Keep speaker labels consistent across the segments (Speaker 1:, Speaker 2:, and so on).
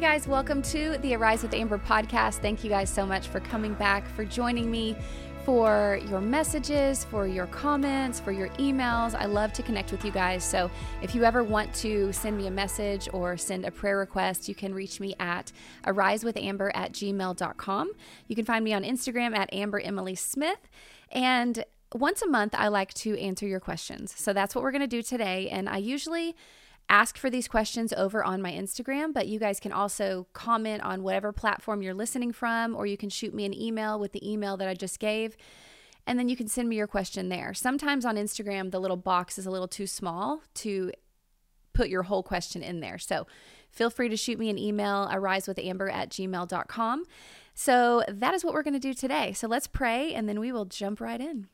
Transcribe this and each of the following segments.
Speaker 1: guys, welcome to the Arise with Amber podcast. Thank you guys so much for coming back, for joining me, for your messages, for your comments, for your emails. I love to connect with you guys. So if you ever want to send me a message or send a prayer request, you can reach me at arisewithamber at gmail.com. You can find me on Instagram at Amber Emily Smith. And once a month, I like to answer your questions. So that's what we're going to do today. And I usually ask for these questions over on my Instagram, but you guys can also comment on whatever platform you're listening from, or you can shoot me an email with the email that I just gave. And then you can send me your question there. Sometimes on Instagram, the little box is a little too small to put your whole question in there. So feel free to shoot me an email, arisewithamber at gmail.com. So that is what we're going to do today. So let's pray and then we will jump right in.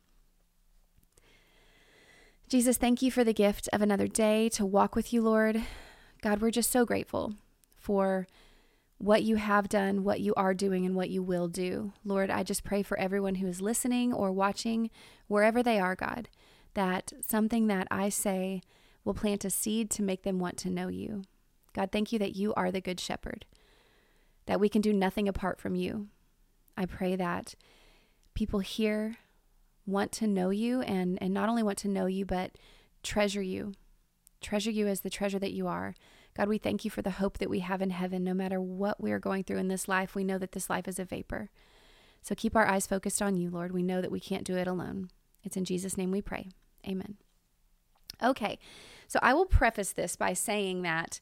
Speaker 1: Jesus, thank you for the gift of another day to walk with you, Lord. God, we're just so grateful for what you have done, what you are doing, and what you will do. Lord, I just pray for everyone who is listening or watching, wherever they are, God, that something that I say will plant a seed to make them want to know you. God, thank you that you are the good shepherd, that we can do nothing apart from you. I pray that people hear want to know you and and not only want to know you but treasure you. Treasure you as the treasure that you are. God we thank you for the hope that we have in heaven. No matter what we are going through in this life we know that this life is a vapor. So keep our eyes focused on you lord. We know that we can't do it alone. It's in jesus name we pray. Amen. Okay. So i will preface this by saying that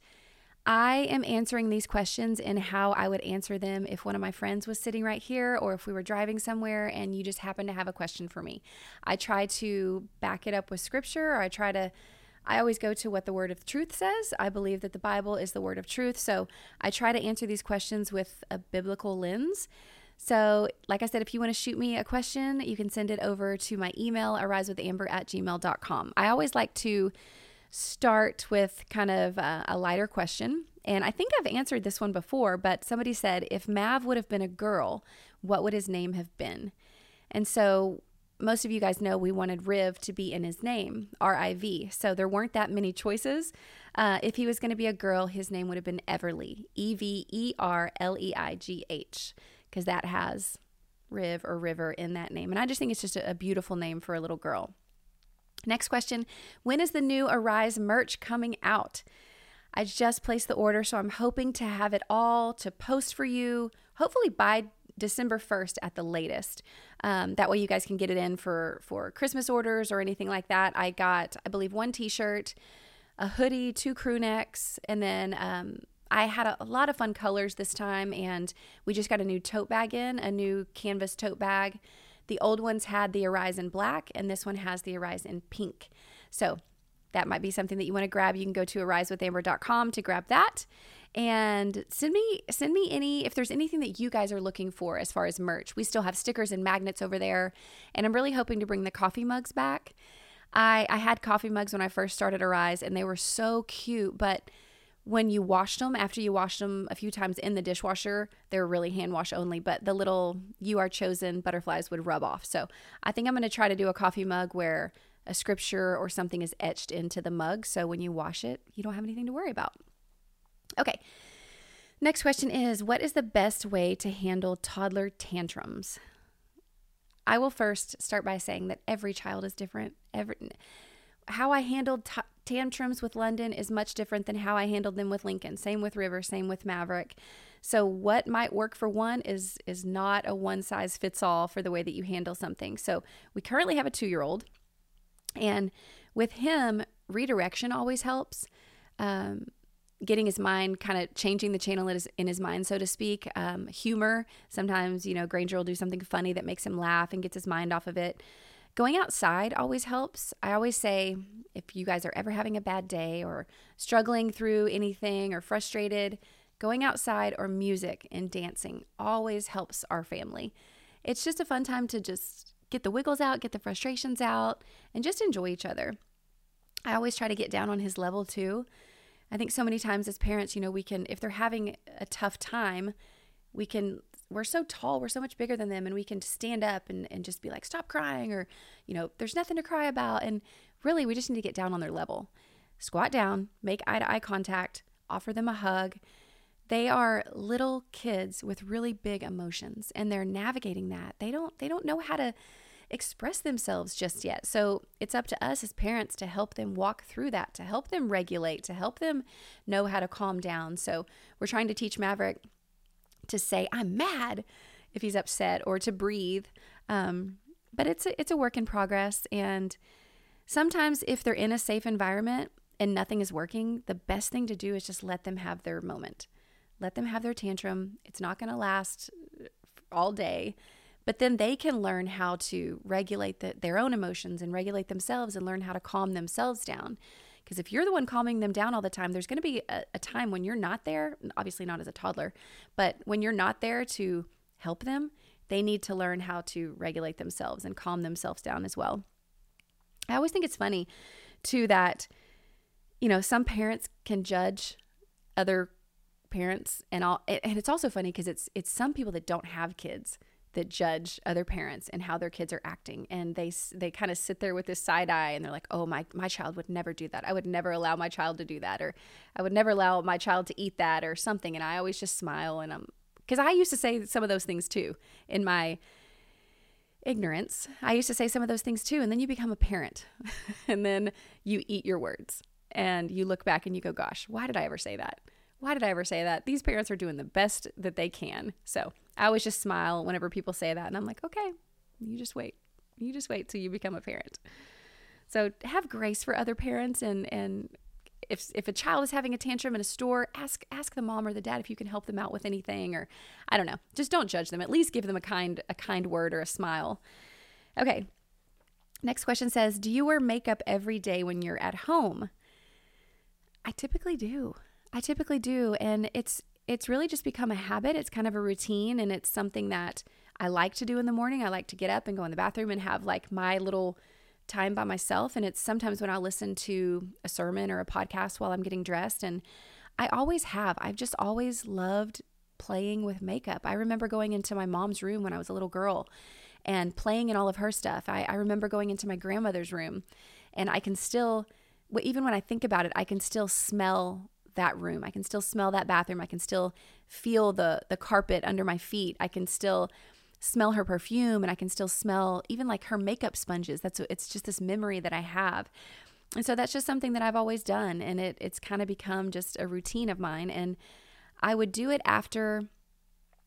Speaker 1: I am answering these questions in how I would answer them if one of my friends was sitting right here or if we were driving somewhere and you just happen to have a question for me. I try to back it up with scripture or I try to I always go to what the word of truth says. I believe that the Bible is the word of truth. So I try to answer these questions with a biblical lens. So, like I said, if you want to shoot me a question, you can send it over to my email, arisewithamber at gmail.com. I always like to start with kind of a, a lighter question. And I think I've answered this one before, but somebody said, if Mav would have been a girl, what would his name have been? And so most of you guys know we wanted Riv to be in his name, R I V. So there weren't that many choices. Uh, if he was going to be a girl, his name would have been Everly, E V E R L E I G H, because that has Riv or River in that name. And I just think it's just a, a beautiful name for a little girl. Next question When is the new Arise merch coming out? I just placed the order, so I'm hoping to have it all to post for you, hopefully by December 1st at the latest. Um, that way you guys can get it in for, for Christmas orders or anything like that. I got, I believe, one t shirt, a hoodie, two crew necks, and then um, I had a, a, lot of fun colors this time, and we just got a new tote bag in, a new canvas tote bag. The old ones had the Arise in black, and this one has the Arise in pink. So that might be something that you want to grab. You can go to arisewithamber.com to grab that. And send me send me any if there's anything that you guys are looking for as far as merch. We still have stickers and magnets over there. And I'm really hoping to bring the coffee mugs back. I, I had coffee mugs when I first started Arise and they were so cute, but when you washed them, after you washed them a few times in the dishwasher, they're really hand wash only, but the little you are chosen butterflies would rub off. So I think I'm going to try to do a coffee mug where a scripture or something is etched into the mug. So when you wash it, you don't have anything to worry about. Okay. Next question is What is the best way to handle toddler tantrums? I will first start by saying that every child is different. Every how I handled t- tantrums with London is much different than how I handled them with Lincoln. Same with River, same with Maverick. So what might work for one is is not a one size fits all for the way that you handle something. So we currently have a 2-year-old and with him redirection always helps. Um, getting his mind kind of changing the channel in his, in his mind so to speak um, humor sometimes you know granger will do something funny that makes him laugh and gets his mind off of it Going outside always helps. I always say if you guys are ever having a bad day or struggling through anything or frustrated, going outside or music and dancing always helps our family. It's just a fun time to just get the wiggles out, get the frustrations out, and just enjoy each other. I always try to get down on his level too. I think so many times as parents, you know, we can, if they're having a tough time, we can we're so tall, we're so much bigger than them, and we can stand up and, and just be like, stop crying, or, you know, there's nothing to cry about. And really, we just need to get down on their level. Squat down, make eye to eye contact, offer them a hug, they are little kids with really big emotions and they're navigating that. They don't they don't know how to express themselves just yet. So it's up to us as parents to help them walk through that, to help them regulate, to help them know how to calm down. So we're trying to teach Maverick to say, I'm mad if he's upset or to breathe. Um, but it's a, it's a work in progress. And sometimes if they're in a safe environment and nothing is working, the best thing to do is just let them have their moment. Let them have their tantrum. It's not going to last all day, but then they can learn how to regulate the, their own emotions and regulate themselves and learn how to calm themselves down. Because if you're the one calming them down all the time, there's going to be a, a time when you're not there, obviously not as a toddler, but when you're not there to help them, they need to learn how to regulate themselves and calm themselves down as well. I always think it's funny, too, that, you know, some parents can judge other parents and all and it's also funny because it's it's some people that don't have kids that judge other parents and how their kids are acting. And they they kind of sit there with this side eye and they're like oh my my child would never do that. I would never allow my child to do that or i would never allow my child to eat that or something. And i always just smile and i'm because i used to say some of those things too in my ignorance. I used to say some of those things too. And then you become a parent and then you eat your words and you look back and you go gosh why did i ever say that? Why did I ever say that? These parents are doing the best that they can. So I always just smile whenever people say that. And I'm like, okay, you just wait. You just wait till you become a parent. So have grace for other parents and, and if, if a child is having a tantrum in a store, ask ask the mom or the dad if you can help them out with anything or I don't know. Just don't judge them. At least give them a kind a kind word or a smile. Okay. Next question says, "Do you wear makeup every day when you're at home?" I typically do. I typically do, and it's it's really just become a habit. It's kind of a routine, and it's something that I like to do in the morning. I like to get up and go in the bathroom and have like my little time by myself. And it's sometimes when I listen to a sermon or a podcast while I'm getting dressed. And I always have. I've just always loved playing with makeup. I remember going into my mom's room when I was a little girl and playing in all of her stuff. I, I remember going into my grandmother's room, and I can still, even when I think about it, I can still smell that room. I can still smell that bathroom. I can still feel the the carpet under my feet. I can still smell her perfume and I can still smell even like her makeup sponges. That's it's just this memory that I have. And so that's just something that I've always done and it it's kind of become just a routine of mine and I would do it after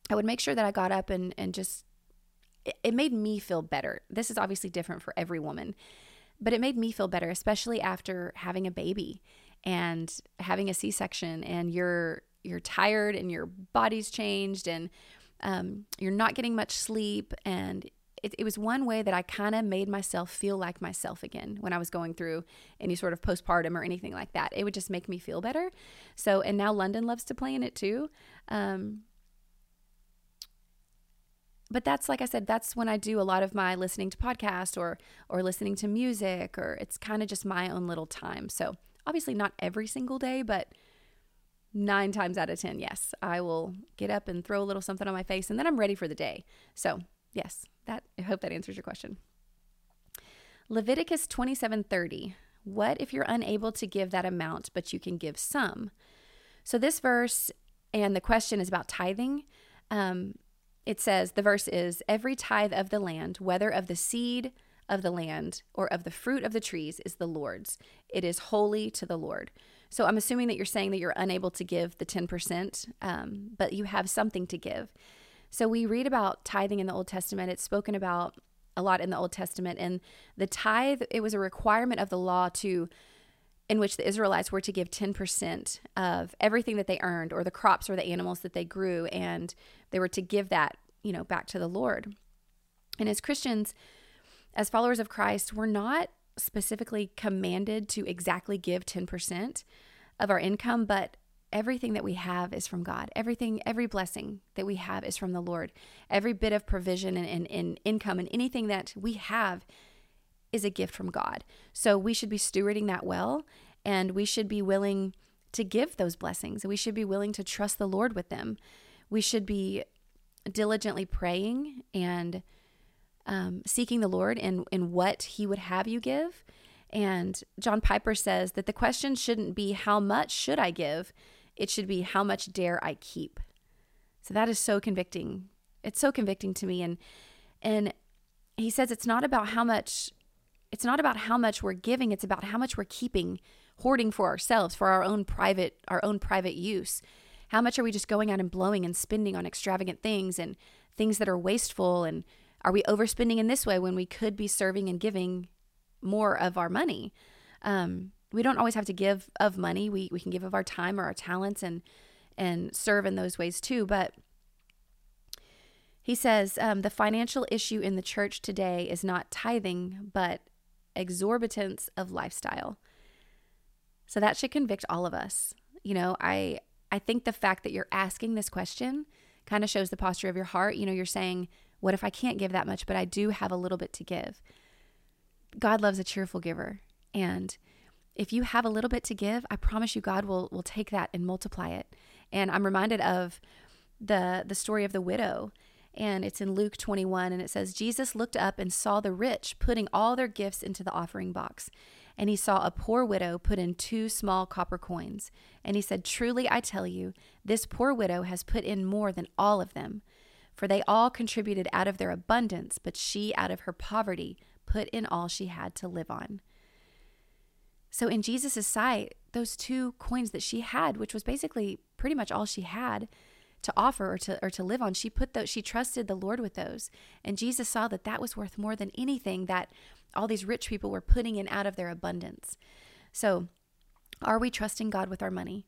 Speaker 1: I would make sure that I got up and and just it, it made me feel better. This is obviously different for every woman, but it made me feel better especially after having a baby and having a C-section and you're you're tired and your body's changed and um, you're not getting much sleep and it, it was one way that I kind of made myself feel like myself again when I was going through any sort of postpartum or anything like that. It would just make me feel better. So, and now London loves to play in it too. Um, but that's like I said, that's when I do a lot of my listening to podcasts or or listening to music, or it's kind of just my own little time. So Obviously, not every single day, but nine times out of 10, yes, I will get up and throw a little something on my face and then I'm ready for the day. So, yes, that I hope that answers your question. Leviticus 27:30. What if you're unable to give that amount, but you can give some? So, this verse and the question is about tithing. Um, it says, the verse is, Every tithe of the land, whether of the seed, of the land or of the fruit of the trees is the Lord's. It is holy to the Lord. So I'm assuming that you're saying that you're unable to give the 10%, um, but you have something to give. So we read about tithing in the Old Testament. It's spoken about a lot in the Old Testament. And the tithe, it was a requirement of the law to in which the Israelites were to give 10% of everything that they earned or the crops or the animals that they grew and they were to give that, you know, back to the Lord. And as Christians, as followers of Christ, we're not specifically commanded to exactly give 10% of our income, but everything that we have is from God. Everything, every blessing that we have is from the Lord. Every bit of provision and, and, and, income and anything that we have is a gift from God. So we should be stewarding that well and we should be willing to give those blessings. We should be willing to trust the Lord with them. We should be diligently praying and um, seeking the Lord in, in what He would have you give. And John Piper says that the question shouldn't be, How much should I give? It should be, how much dare I keep? So that is so convicting. It's so convicting to me. And, and he says it's not about how much, it's not about how much we're giving. It's about how much we're keeping, hoarding for ourselves, for our own private, our own private use. How much are we just going out and blowing and spending on extravagant things and things that are wasteful? And are we overspending in this way when we could be serving and giving more of our money? Um, we don't always have to give of money. We, we can give of our time or our talents and, and serve in those ways too. But he says um, the financial issue in the church today is not tithing, but exorbitance of lifestyle. So that should convict all of us. You know, I I think the fact that you're asking this question kind of shows the posture of your heart. You know, you're saying, What if I can't give that much, but I do have a little bit to give? God loves a cheerful giver. And if you have a little bit to give, I promise you God will will take that and multiply it. And I'm reminded of the the story of the widow and it's in Luke 21 and it says Jesus looked up and saw the rich putting all their gifts into the offering box and he saw a poor widow put in two small copper coins. And he said, Truly I tell you, this poor widow has put in more than all of them. For they all contributed out of their abundance, but she, out of her poverty, put in all she had to live on. So, in Jesus' sight, those two coins that she had, which was basically pretty much all she had to offer or to, or to live on, she put those, she trusted the Lord with those. And Jesus saw that that was worth more than anything that all these rich people were putting in out of their abundance. So, are we trusting God with our money?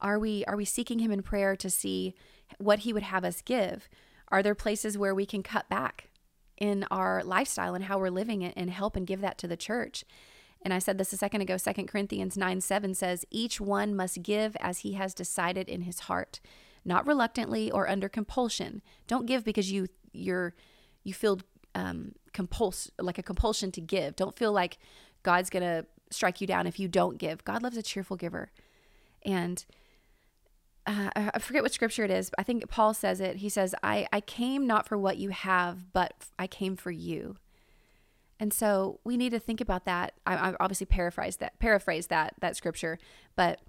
Speaker 1: Are we are we seeking him in prayer to see what he would have us give? Are there places where we can cut back in our lifestyle and how we're living it and help and give that to the church? And I said this a second ago, Second Corinthians 9 7 says, Each one must give as he has decided in his heart, not reluctantly or under compulsion. Don't give because you you're you feel um, compuls like a compulsion to give. Don't feel like God's gonna strike you down if you don't give. God loves a cheerful giver, and uh, I forget what scripture it is. I think Paul says it. He says, "I I came not for what you have, but I came for you." And so we need to think about that. I, I obviously paraphrase that paraphrase that that scripture, but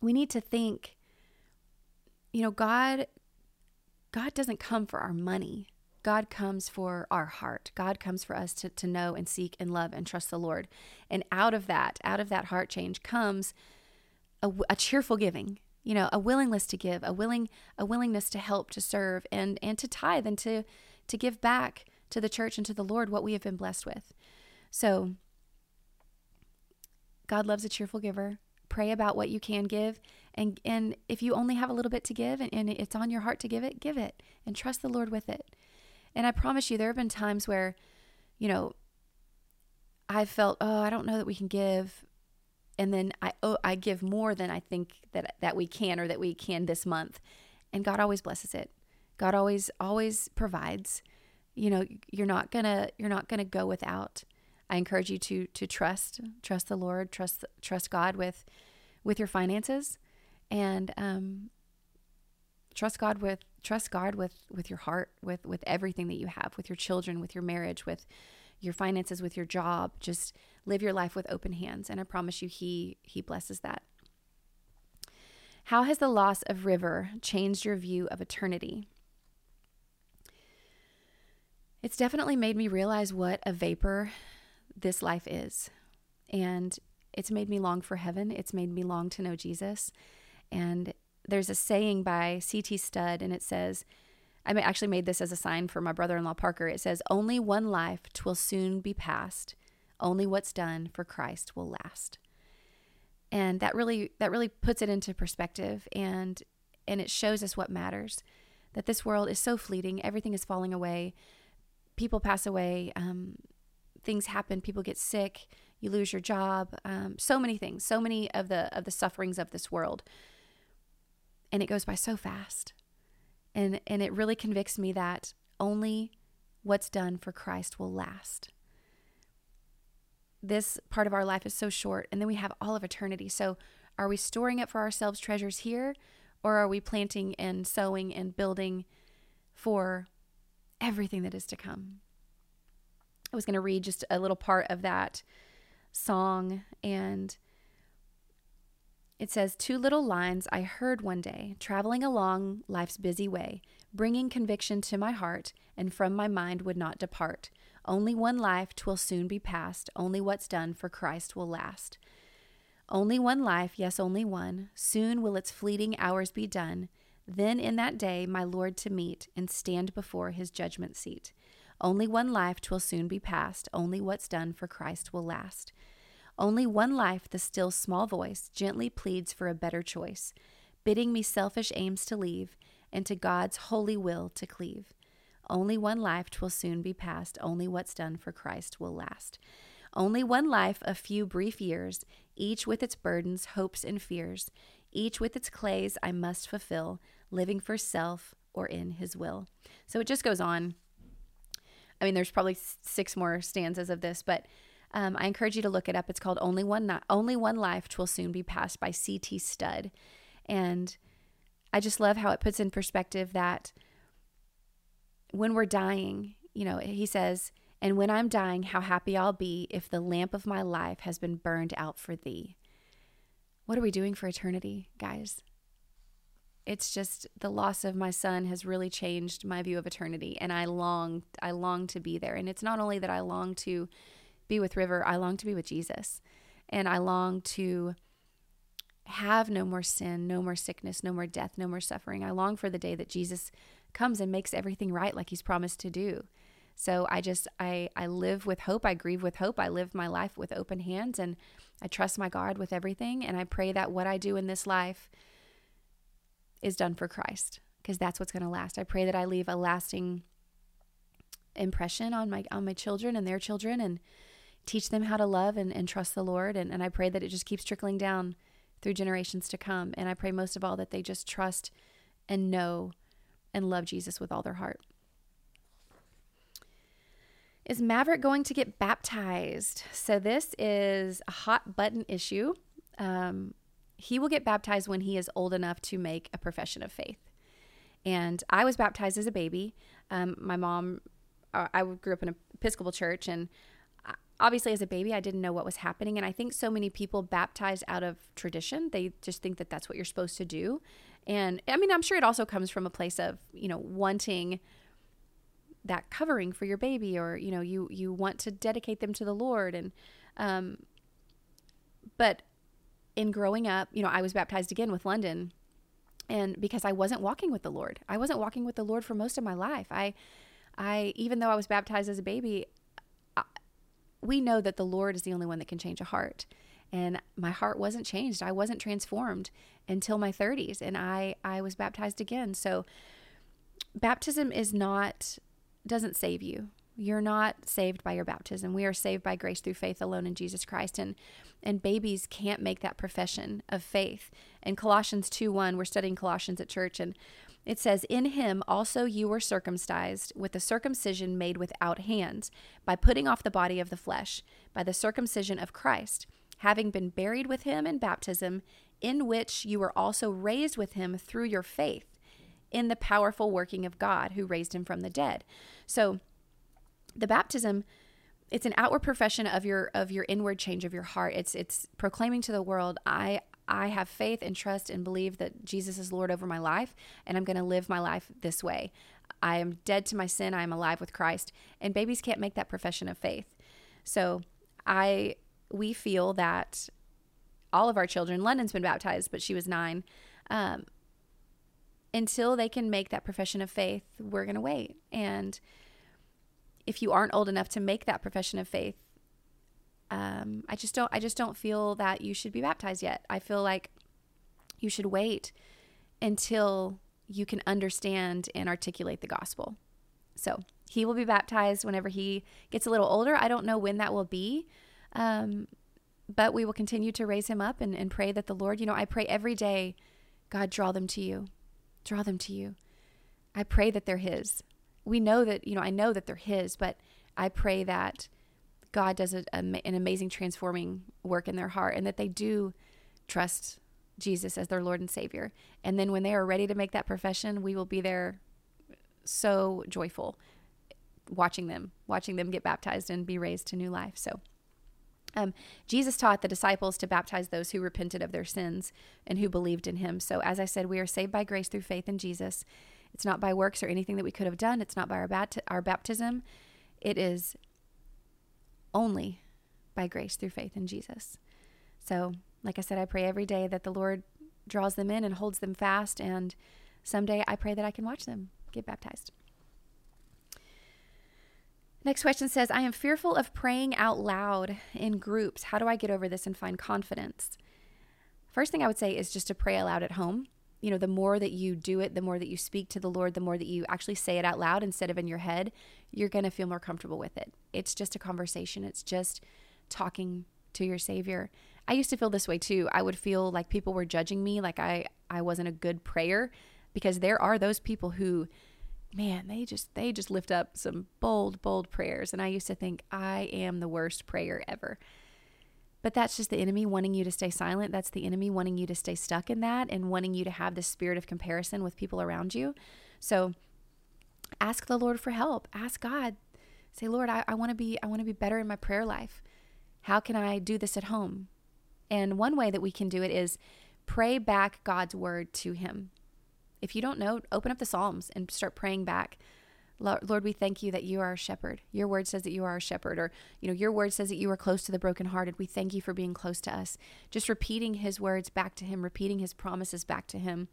Speaker 1: we need to think. You know, God God doesn't come for our money. God comes for our heart. God comes for us to, to know and seek and love and trust the Lord. And out of that, out of that heart change comes a, a cheerful giving, you know, a willingness to give, a willing, a willingness to help, to serve, and and to tithe and to to give back to the church and to the Lord what we have been blessed with. So God loves a cheerful giver. Pray about what you can give. And and if you only have a little bit to give and, and it's on your heart to give it, give it and trust the Lord with it. And I promise you, there have been times where, you know, I felt, oh, I don't know that we can give. And then I oh, I give more than I think that that we can or that we can this month. And God always blesses it. God always always provides. You know, you're not gonna you're not gonna go without. I encourage you to to trust trust the Lord, trust trust God with with your finances, and um, trust God with trust God with with your heart, with with everything that you have, with your children, with your marriage, with your finances, with your job. Just live your life with open hands, and I promise you, he he blesses that. How has the loss of River changed your view of eternity? It's definitely made me realize what a vapor this life is. And it's made me long for heaven. It's made me long to know Jesus. And there's a saying by C.T. Studd, and it says, I actually made this as a sign for my brother in law Parker. It says, Only one life twill soon be past. Only what's done for Christ will last. And that really that really puts it into perspective and and it shows us what matters. That this world is so fleeting, everything is falling away. People pass away, um, things happen, people get sick, you lose your job, um, so many things, so many of the of the sufferings of this world and it goes by so fast. And and it really convicts me that only what's done for Christ will last. This part of our life is so short and then we have all of eternity. So are we storing up for ourselves treasures here or are we planting and sowing and building for everything that is to come? I was going to read just a little part of that song and it says, Two little lines I heard one day, traveling along life's busy way, bringing conviction to my heart, and from my mind would not depart. Only one life, twill soon be past. Only what's done for Christ will last. Only one life, yes, only one. Soon will its fleeting hours be done. Then in that day my Lord to meet and stand before his judgment seat. Only one life, twill soon be past. Only what's done for Christ will last. Only one life, the still small voice gently pleads for a better choice, bidding me selfish aims to leave and to God's holy will to cleave. Only one life, twill soon be past. Only what's done for Christ will last. Only one life, a few brief years, each with its burdens, hopes, and fears, each with its clays I must fulfill, living for self or in his will. So it just goes on. I mean, there's probably six more stanzas of this, but um, I encourage you to look it up. It's called "Only One Not Only One Life Twill Soon Be Passed" by C.T. Studd, and I just love how it puts in perspective that when we're dying, you know, he says, "And when I'm dying, how happy I'll be if the lamp of my life has been burned out for Thee." What are we doing for eternity, guys? it's just the loss of my son has really changed my view of eternity and I long I long to be there and it's not only that I long to be with River I long to be with Jesus. And I long to have no more sin no more sickness no more death no more suffering. I long for the day that Jesus comes and makes everything right like he's promised to do. So I just I I live with hope. I grieve with hope. I live my life with open hands and I trust my God with everything. And I pray that what I do in this life is done for Christ because that's what's going to last. I pray that I leave a lasting impression on my on my children and their children and teach them how to love and, and trust the Lord and, and I pray that it just keeps trickling down through generations to come. And I pray most of all that they just trust and know and love Jesus with all their heart. Is Maverick going to get baptized? So, this is a hot button issue. Um, he will get baptized when he is old enough to make a profession of faith. And I was baptized as a baby. Um, my mom, I grew up in an Episcopal church, and obviously, as a baby, I didn't know what was happening. And I think so many people baptize out of tradition. They just think that that's what you're supposed to do. And I mean, I'm sure it also comes from a place of, you know, wanting that covering for your baby or you know you you want to dedicate them to the lord and um but in growing up, you know, I was baptized again with London and because I wasn't walking with the Lord. I wasn't walking with the Lord for most of my life. I I even though I was baptized as a baby, we know that the Lord is the only one that can change a heart. And my heart wasn't changed. I wasn't transformed until my 30s and I I was baptized again. So baptism is not doesn't save you. You're not saved by your baptism. We are saved by grace through faith alone in Jesus Christ. And and babies can't make that profession of faith. In Colossians 2 1, we're studying Colossians at church, and it says, In him also you were circumcised with a circumcision made without hands, by putting off the body of the flesh, by the circumcision of Christ, having been buried with him in baptism, in which you were also raised with him through your faith in the powerful working of God who raised him from the dead. So, the baptism it's an outward profession of your of your inward change of your heart it's it's proclaiming to the world i i have faith and trust and believe that jesus is lord over my life and i'm going to live my life this way. I am dead to my sin i am alive with christ and babies can't make that profession of faith. So i we feel that all of our children london's been baptized but she was nine um, until they can make that profession of faith we're going to wait. And if you aren't old enough to make that profession of faith, um, I just don't. I just don't feel that you should be baptized yet. I feel like you should wait until you can understand and articulate the gospel. So he will be baptized whenever he gets a little older. I don't know when that will be. Um, but we will continue to raise him up and, and pray that the Lord, you know, I pray every day, God, draw them to you. Draw them to you. I pray that they're his we know that, you know, I know that they're His, but I pray that God does a, a, an amazing transforming work in their heart and that they do trust Jesus as their Lord and Savior. And then when they are ready to make that profession, we will be there so joyful watching them, watching them get baptized and be raised to new life. So Um, Jesus taught the disciples to baptize those who repented of their sins and who believed in him. So, as I said, we are saved by grace through faith in Jesus. It's not by works or anything that we could have done, it's not by our, bat- our baptism. It is only by grace through faith in Jesus. So, like I said, I pray every day that the Lord draws them in and holds them fast. And someday I pray that I can watch them get baptized. Next question says I am fearful of praying out loud in groups. How do I get over this and find confidence? First thing I would say is just to pray aloud at home. You know, the more that you do it, the more that you speak to the Lord, the more that you actually say it out loud instead of in your head, you're going to feel more comfortable with it. It's just a conversation, it's just talking to your Savior. I used to feel this way too. I would feel like people were judging me, like I, I wasn't a good prayer, because there are those people who man, they just they just lift up some bold, bold prayers. And I used to think I am the worst prayer ever. But that's just the enemy wanting you to stay silent. That's the enemy wanting you to stay stuck in that and wanting you to have this spirit of comparison with people around you. So ask the Lord for help. Ask God. Say, Lord, I, I want to be I want to be better in my prayer life. How can I do this at home? And one way that we can do it is pray back God's word to him. If you don't know, open up the Psalms and start praying back. Lord, we thank you that you are our shepherd. Your word says that you are our shepherd, or you know, your word says that you are close to the brokenhearted. We thank you for being close to us. Just repeating his words back to him, repeating his promises back to him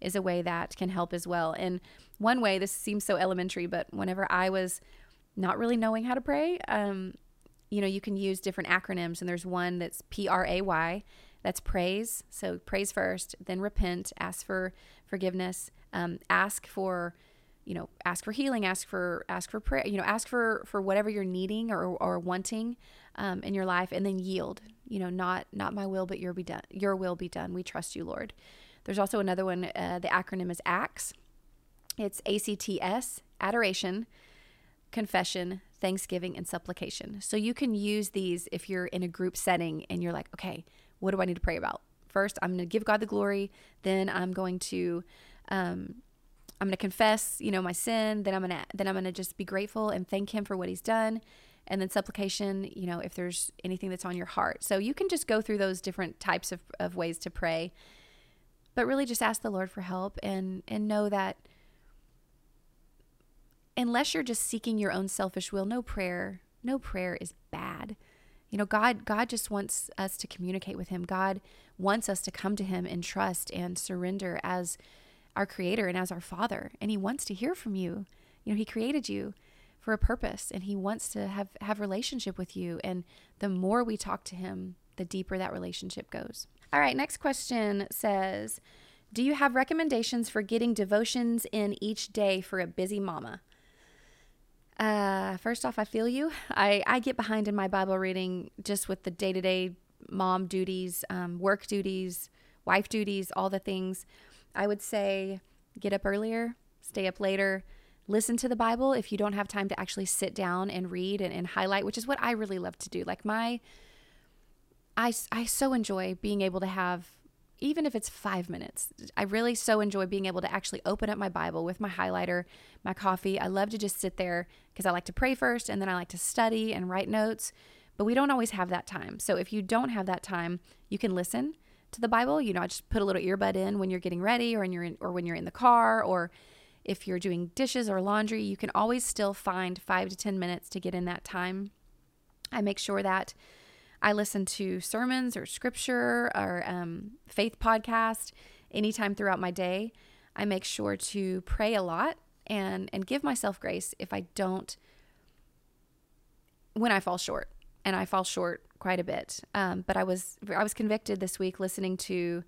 Speaker 1: is a way that can help as well. And one way, this seems so elementary, but whenever I was not really knowing how to pray, um, you know, you can use different acronyms, and there's one that's P R A Y, that's praise. So praise first, then repent, ask for forgiveness, um, ask for, you know, ask for healing, ask for ask for prayer, you know, ask for for whatever you're needing or or wanting um, in your life, and then yield. You know, not not my will, but your be done. Your will be done. We trust you, Lord. There's also another one. Uh, the acronym is ACTS. It's ACTS, adoration, confession, thanksgiving, and supplication. So you can use these if you're in a group setting and you're like, okay, what do I need to pray about? First, I'm going to give God the glory. Then I'm going to, um, I'm going to confess, you know, my sin. Then I'm going to, then I'm going to just be grateful and thank Him for what He's done. And then supplication, you know, if there's anything that's on your heart. So you can just go through those different types of, of ways to pray, but really just ask the Lord for help and and know that unless you're just seeking your own selfish will, no prayer, no prayer is bad. You know, God God just wants us to communicate with him. God wants us to come to him and trust and surrender as our creator and as our father. And he wants to hear from you. You know, he created you for a purpose and he wants to have have relationship with you and the more we talk to him, the deeper that relationship goes. All right, next question says, do you have recommendations for getting devotions in each day for a busy mama? Uh, first off, I feel you. I, I get behind in my Bible reading just with the day to day mom duties, um, work duties, wife duties, all the things. I would say get up earlier, stay up later, listen to the Bible if you don't have time to actually sit down and read and, and highlight, which is what I really love to do. Like my, I, I so enjoy being able to have even if it's five minutes. I really so enjoy being able to actually open up my Bible with my highlighter, my coffee. I love to just sit there because I like to pray first and then I like to study and write notes. But we don't always have that time. So if you don't have that time, you can listen to the Bible. You know, I just put a little earbud in when you're getting ready or in, or when you're in the car or if you're doing dishes or laundry, you can always still find five to 10 minutes to get in that time. I make sure that I listen to sermons or scripture or um, faith podcast anytime throughout my day. I make sure to pray a lot and and give myself grace if I don't when I fall short, and I fall short quite a bit. Um, but I was I was convicted this week listening to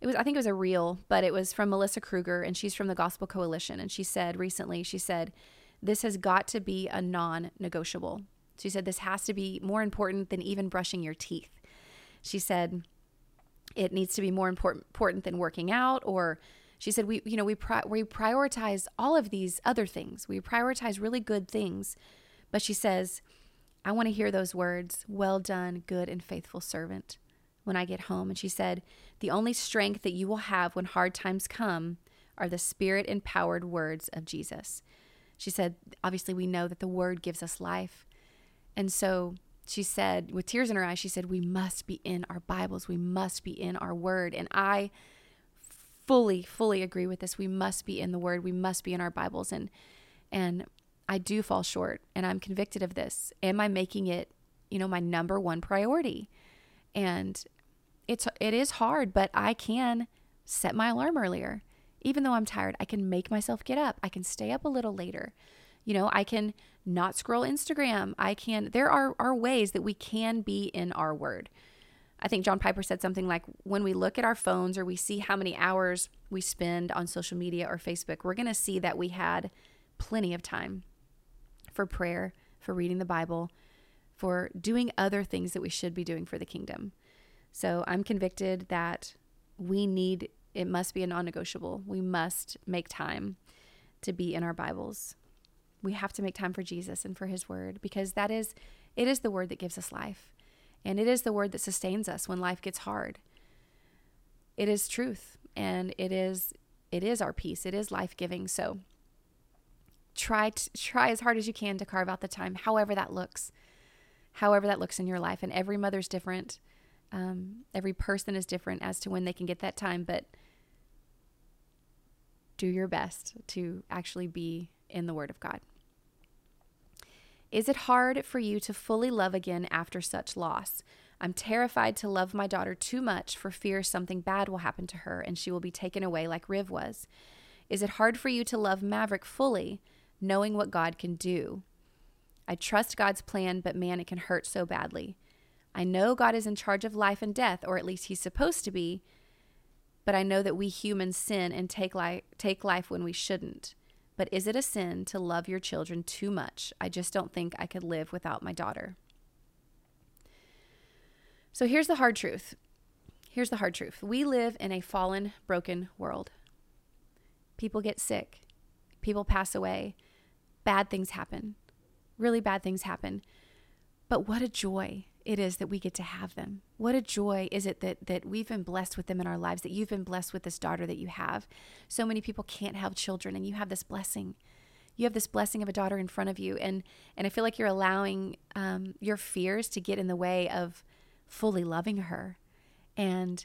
Speaker 1: it was I think it was a reel, but it was from Melissa Kruger, and she's from the Gospel Coalition, and she said recently she said this has got to be a non-negotiable she said, This has to be more important than even brushing your teeth. She said, It needs to be more important, important than working out or she said we you know we pri- we prioritize all of these other things we prioritize really good things but she says i want to hear those words well done good and faithful servant when i get home and she said the only strength that you will have when hard times come are the spirit empowered words of jesus she said obviously we know that the word gives us life and so she said, with tears in her eyes, she said, We must be in our Bibles. We must be in our word. And I fully, fully agree with this. We must be in the word. We must be in our Bibles. And, and I do fall short and I'm convicted of this. Am I making it, you know, my number one priority? And it's, it is hard, but I can set my alarm earlier. Even though I'm tired, I can make myself get up. I can stay up a little later. You know, I can not scroll Instagram. I can, there are, are ways that we can be in our word. I think John Piper said something like when we look at our phones or we see how many hours we spend on social media or Facebook, we're going to see that we had plenty of time for prayer, for reading the Bible, for doing other things that we should be doing for the kingdom. So I'm convicted that we need, it must be a non negotiable. We must make time to be in our Bibles we have to make time for Jesus and for his word because that is it is the word that gives us life. And it is the word that sustains us when life gets hard. It is truth and it is it is our peace. It is life-giving. So try to, try as hard as you can to carve out the time however that looks. However that looks in your life and every mother's different. Um, every person is different as to when they can get that time, but do your best to actually be in the Word of God. Is it hard for you to fully love again after such loss? I'm terrified to love my daughter too much for fear something bad will happen to her and she will be taken away like Riv was. Is it hard for you to love Maverick fully, knowing what God can do? I trust God's plan, but man, it can hurt so badly. I know God is in charge of life and death, or at least He's supposed to be, but I know that we humans sin and take life, take life when we shouldn't. But is it a sin to love your children too much? I just don't think I could live without my daughter. So here's the hard truth. Here's the hard truth. We live in a fallen, broken world. People get sick, people pass away, bad things happen, really bad things happen. But what a joy it is that we get to have them. What a joy is it that that we've been blessed with them in our lives, that you've been blessed with this daughter that you have. So many people can't have children and you have this blessing. You have this blessing of a daughter in front of you and and I feel like you're allowing um, your fears to get in the way of fully loving her. And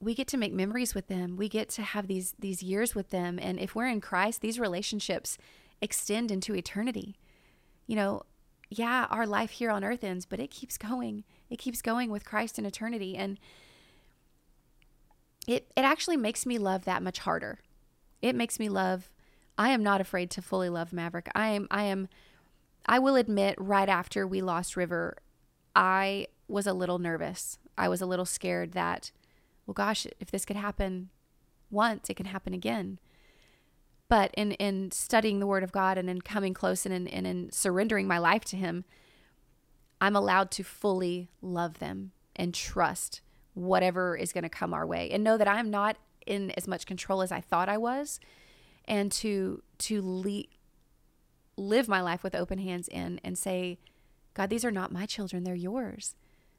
Speaker 1: we get to make memories with them. We get to have these these years with them and if we're in Christ, these relationships extend into eternity. You know, yeah, our life here on earth ends, but it keeps going. It keeps going with Christ in eternity. And it, it actually makes me love that much harder. It makes me love, I am not afraid to fully love Maverick. I am, I am, I will admit, right after we lost River, I was a little nervous. I was a little scared that, well, gosh, if this could happen once, it can happen again. But in, in studying the Word of God and in coming close and in, and in surrendering my life to Him, I'm allowed to fully love them and trust whatever is going to come our way and know that I'm not in as much control as I thought I was and to to le- live my life with open hands and and say God these are not my children they're yours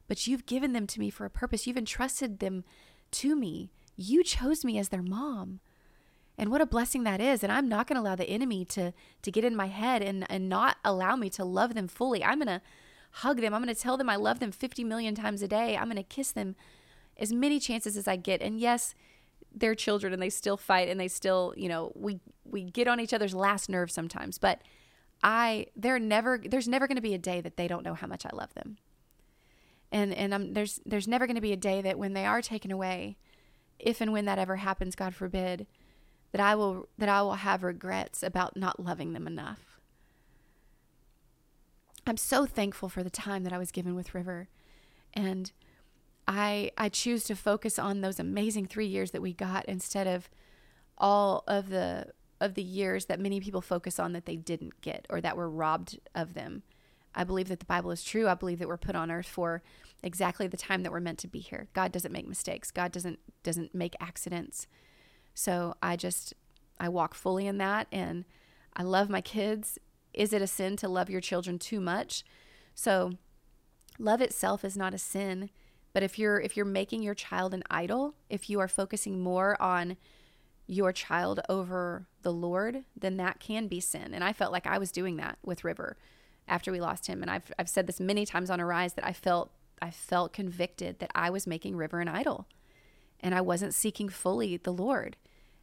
Speaker 1: but you've given them to me for a purpose you've entrusted them to me you chose me as their mom and what a blessing that is. And I'm not going to allow the enemy to to get in my head and and not allow me to love them fully. I'm going to hug them. I'm going to tell them I love them 50 million times a day. I'm going to kiss them as many chances as I get. And yes, they're children and they still fight and they still, you know, we we get on each other's last nerve sometimes, but I they're never there's never going to be a day that they don't know how much I love them. And and there's there's never going to be a day that when they are taken away, if and when that ever happens, God forbid, that I will that I will have regrets about not loving them enough. I'm so thankful for the time that I was given with River and I I choose to focus on those amazing 3 years that we got instead of all of the of the years that many people focus on that they didn't get or that were robbed of them. I believe that the Bible is true. I believe that we're put on earth for exactly the time that we're meant to be here. God doesn't make mistakes. God doesn't doesn't make accidents. So I just, I walk fully in that and I love my kids. Is it a sin to love your children too much? So love itself is not a sin, but if you're if you're making your child an idol, if you are focusing more on your child over the Lord, then that can be sin. And I felt like I was doing that with River after we lost him. And I've, I've said this many times on Arise that I felt, I felt convicted that I was making River an idol and I wasn't seeking fully the Lord.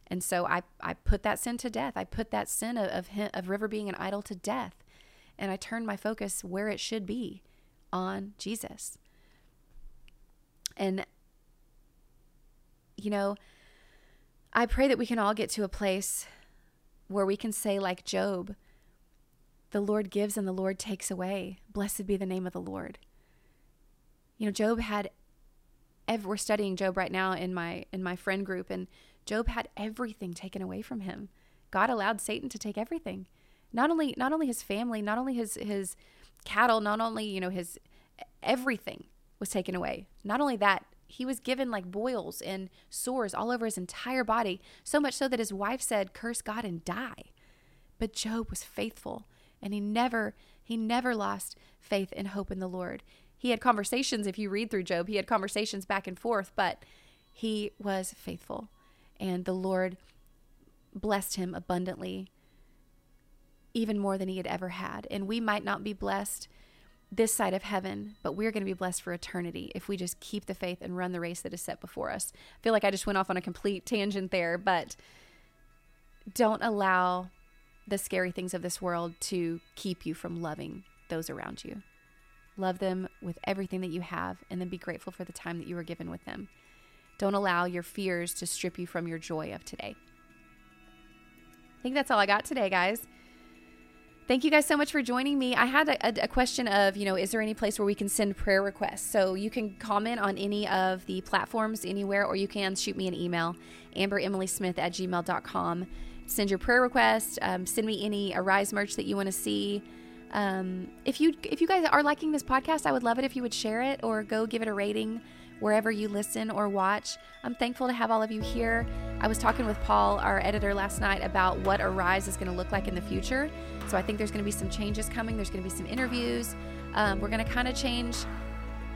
Speaker 1: And so I, I put that sin to death. I put that sin of, of, him, of River being an idol to death. And I turned my focus where it should be on Jesus. And, you know, I pray that we can all get to a place where we can say, like Job, the Lord gives and the Lord takes away. Blessed be the name of the Lord. You know, Job had we're studying Job right now in my in my friend group and Job had everything taken away from him. God allowed Satan to take everything. Not only not only his family, not only his his cattle, not only, you know, his everything was taken away. Not only that, he was given like boils and sores all over his entire body, so much so that his wife said, "Curse God and die." But Job was faithful, and he never he never lost faith and hope in the Lord. He had conversations if you read through Job, he had conversations back and forth, but he was faithful, and the Lord blessed him abundantly even more than he had ever had. And we might not be blessed this side of heaven, but we're going to be blessed for eternity if we just keep the faith and run the race that is set before us. I feel like I just went off on a complete tangent there, but don't allow the scary things of this world to keep you from loving those around you. Love them with everything that you have, and then be grateful for the time that you were given with them. Don't allow your fears to strip you from your joy of today. I think that's all I got today, guys. Thank you guys so much for joining me. I had a, a, question of, you know, is there any place where we can send prayer requests? So you can comment on any of the platforms anywhere, or you can shoot me an email, amberemismith at gmail.com. Send your prayer request. Um, send me any Arise merch that you want to see. Um, if you if you guys are liking this podcast, I would love it if you would share it or go give it a rating wherever you listen or watch. I'm thankful to have all of you here. I was talking with Paul, our editor, last night about what Arise is going to look like in the future. So I think there's going to be some changes coming. There's going to be some interviews. Um, we're going to kind of change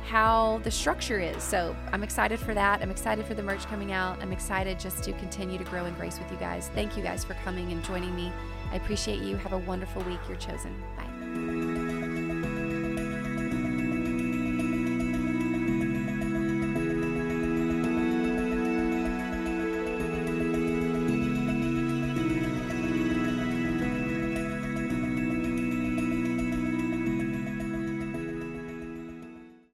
Speaker 1: how the structure is. So I'm excited for that. I'm excited for the merch coming out. I'm excited just to continue to grow in grace with you guys. Thank you guys for coming and joining me. I appreciate you. Have a wonderful week. You're chosen. Bye.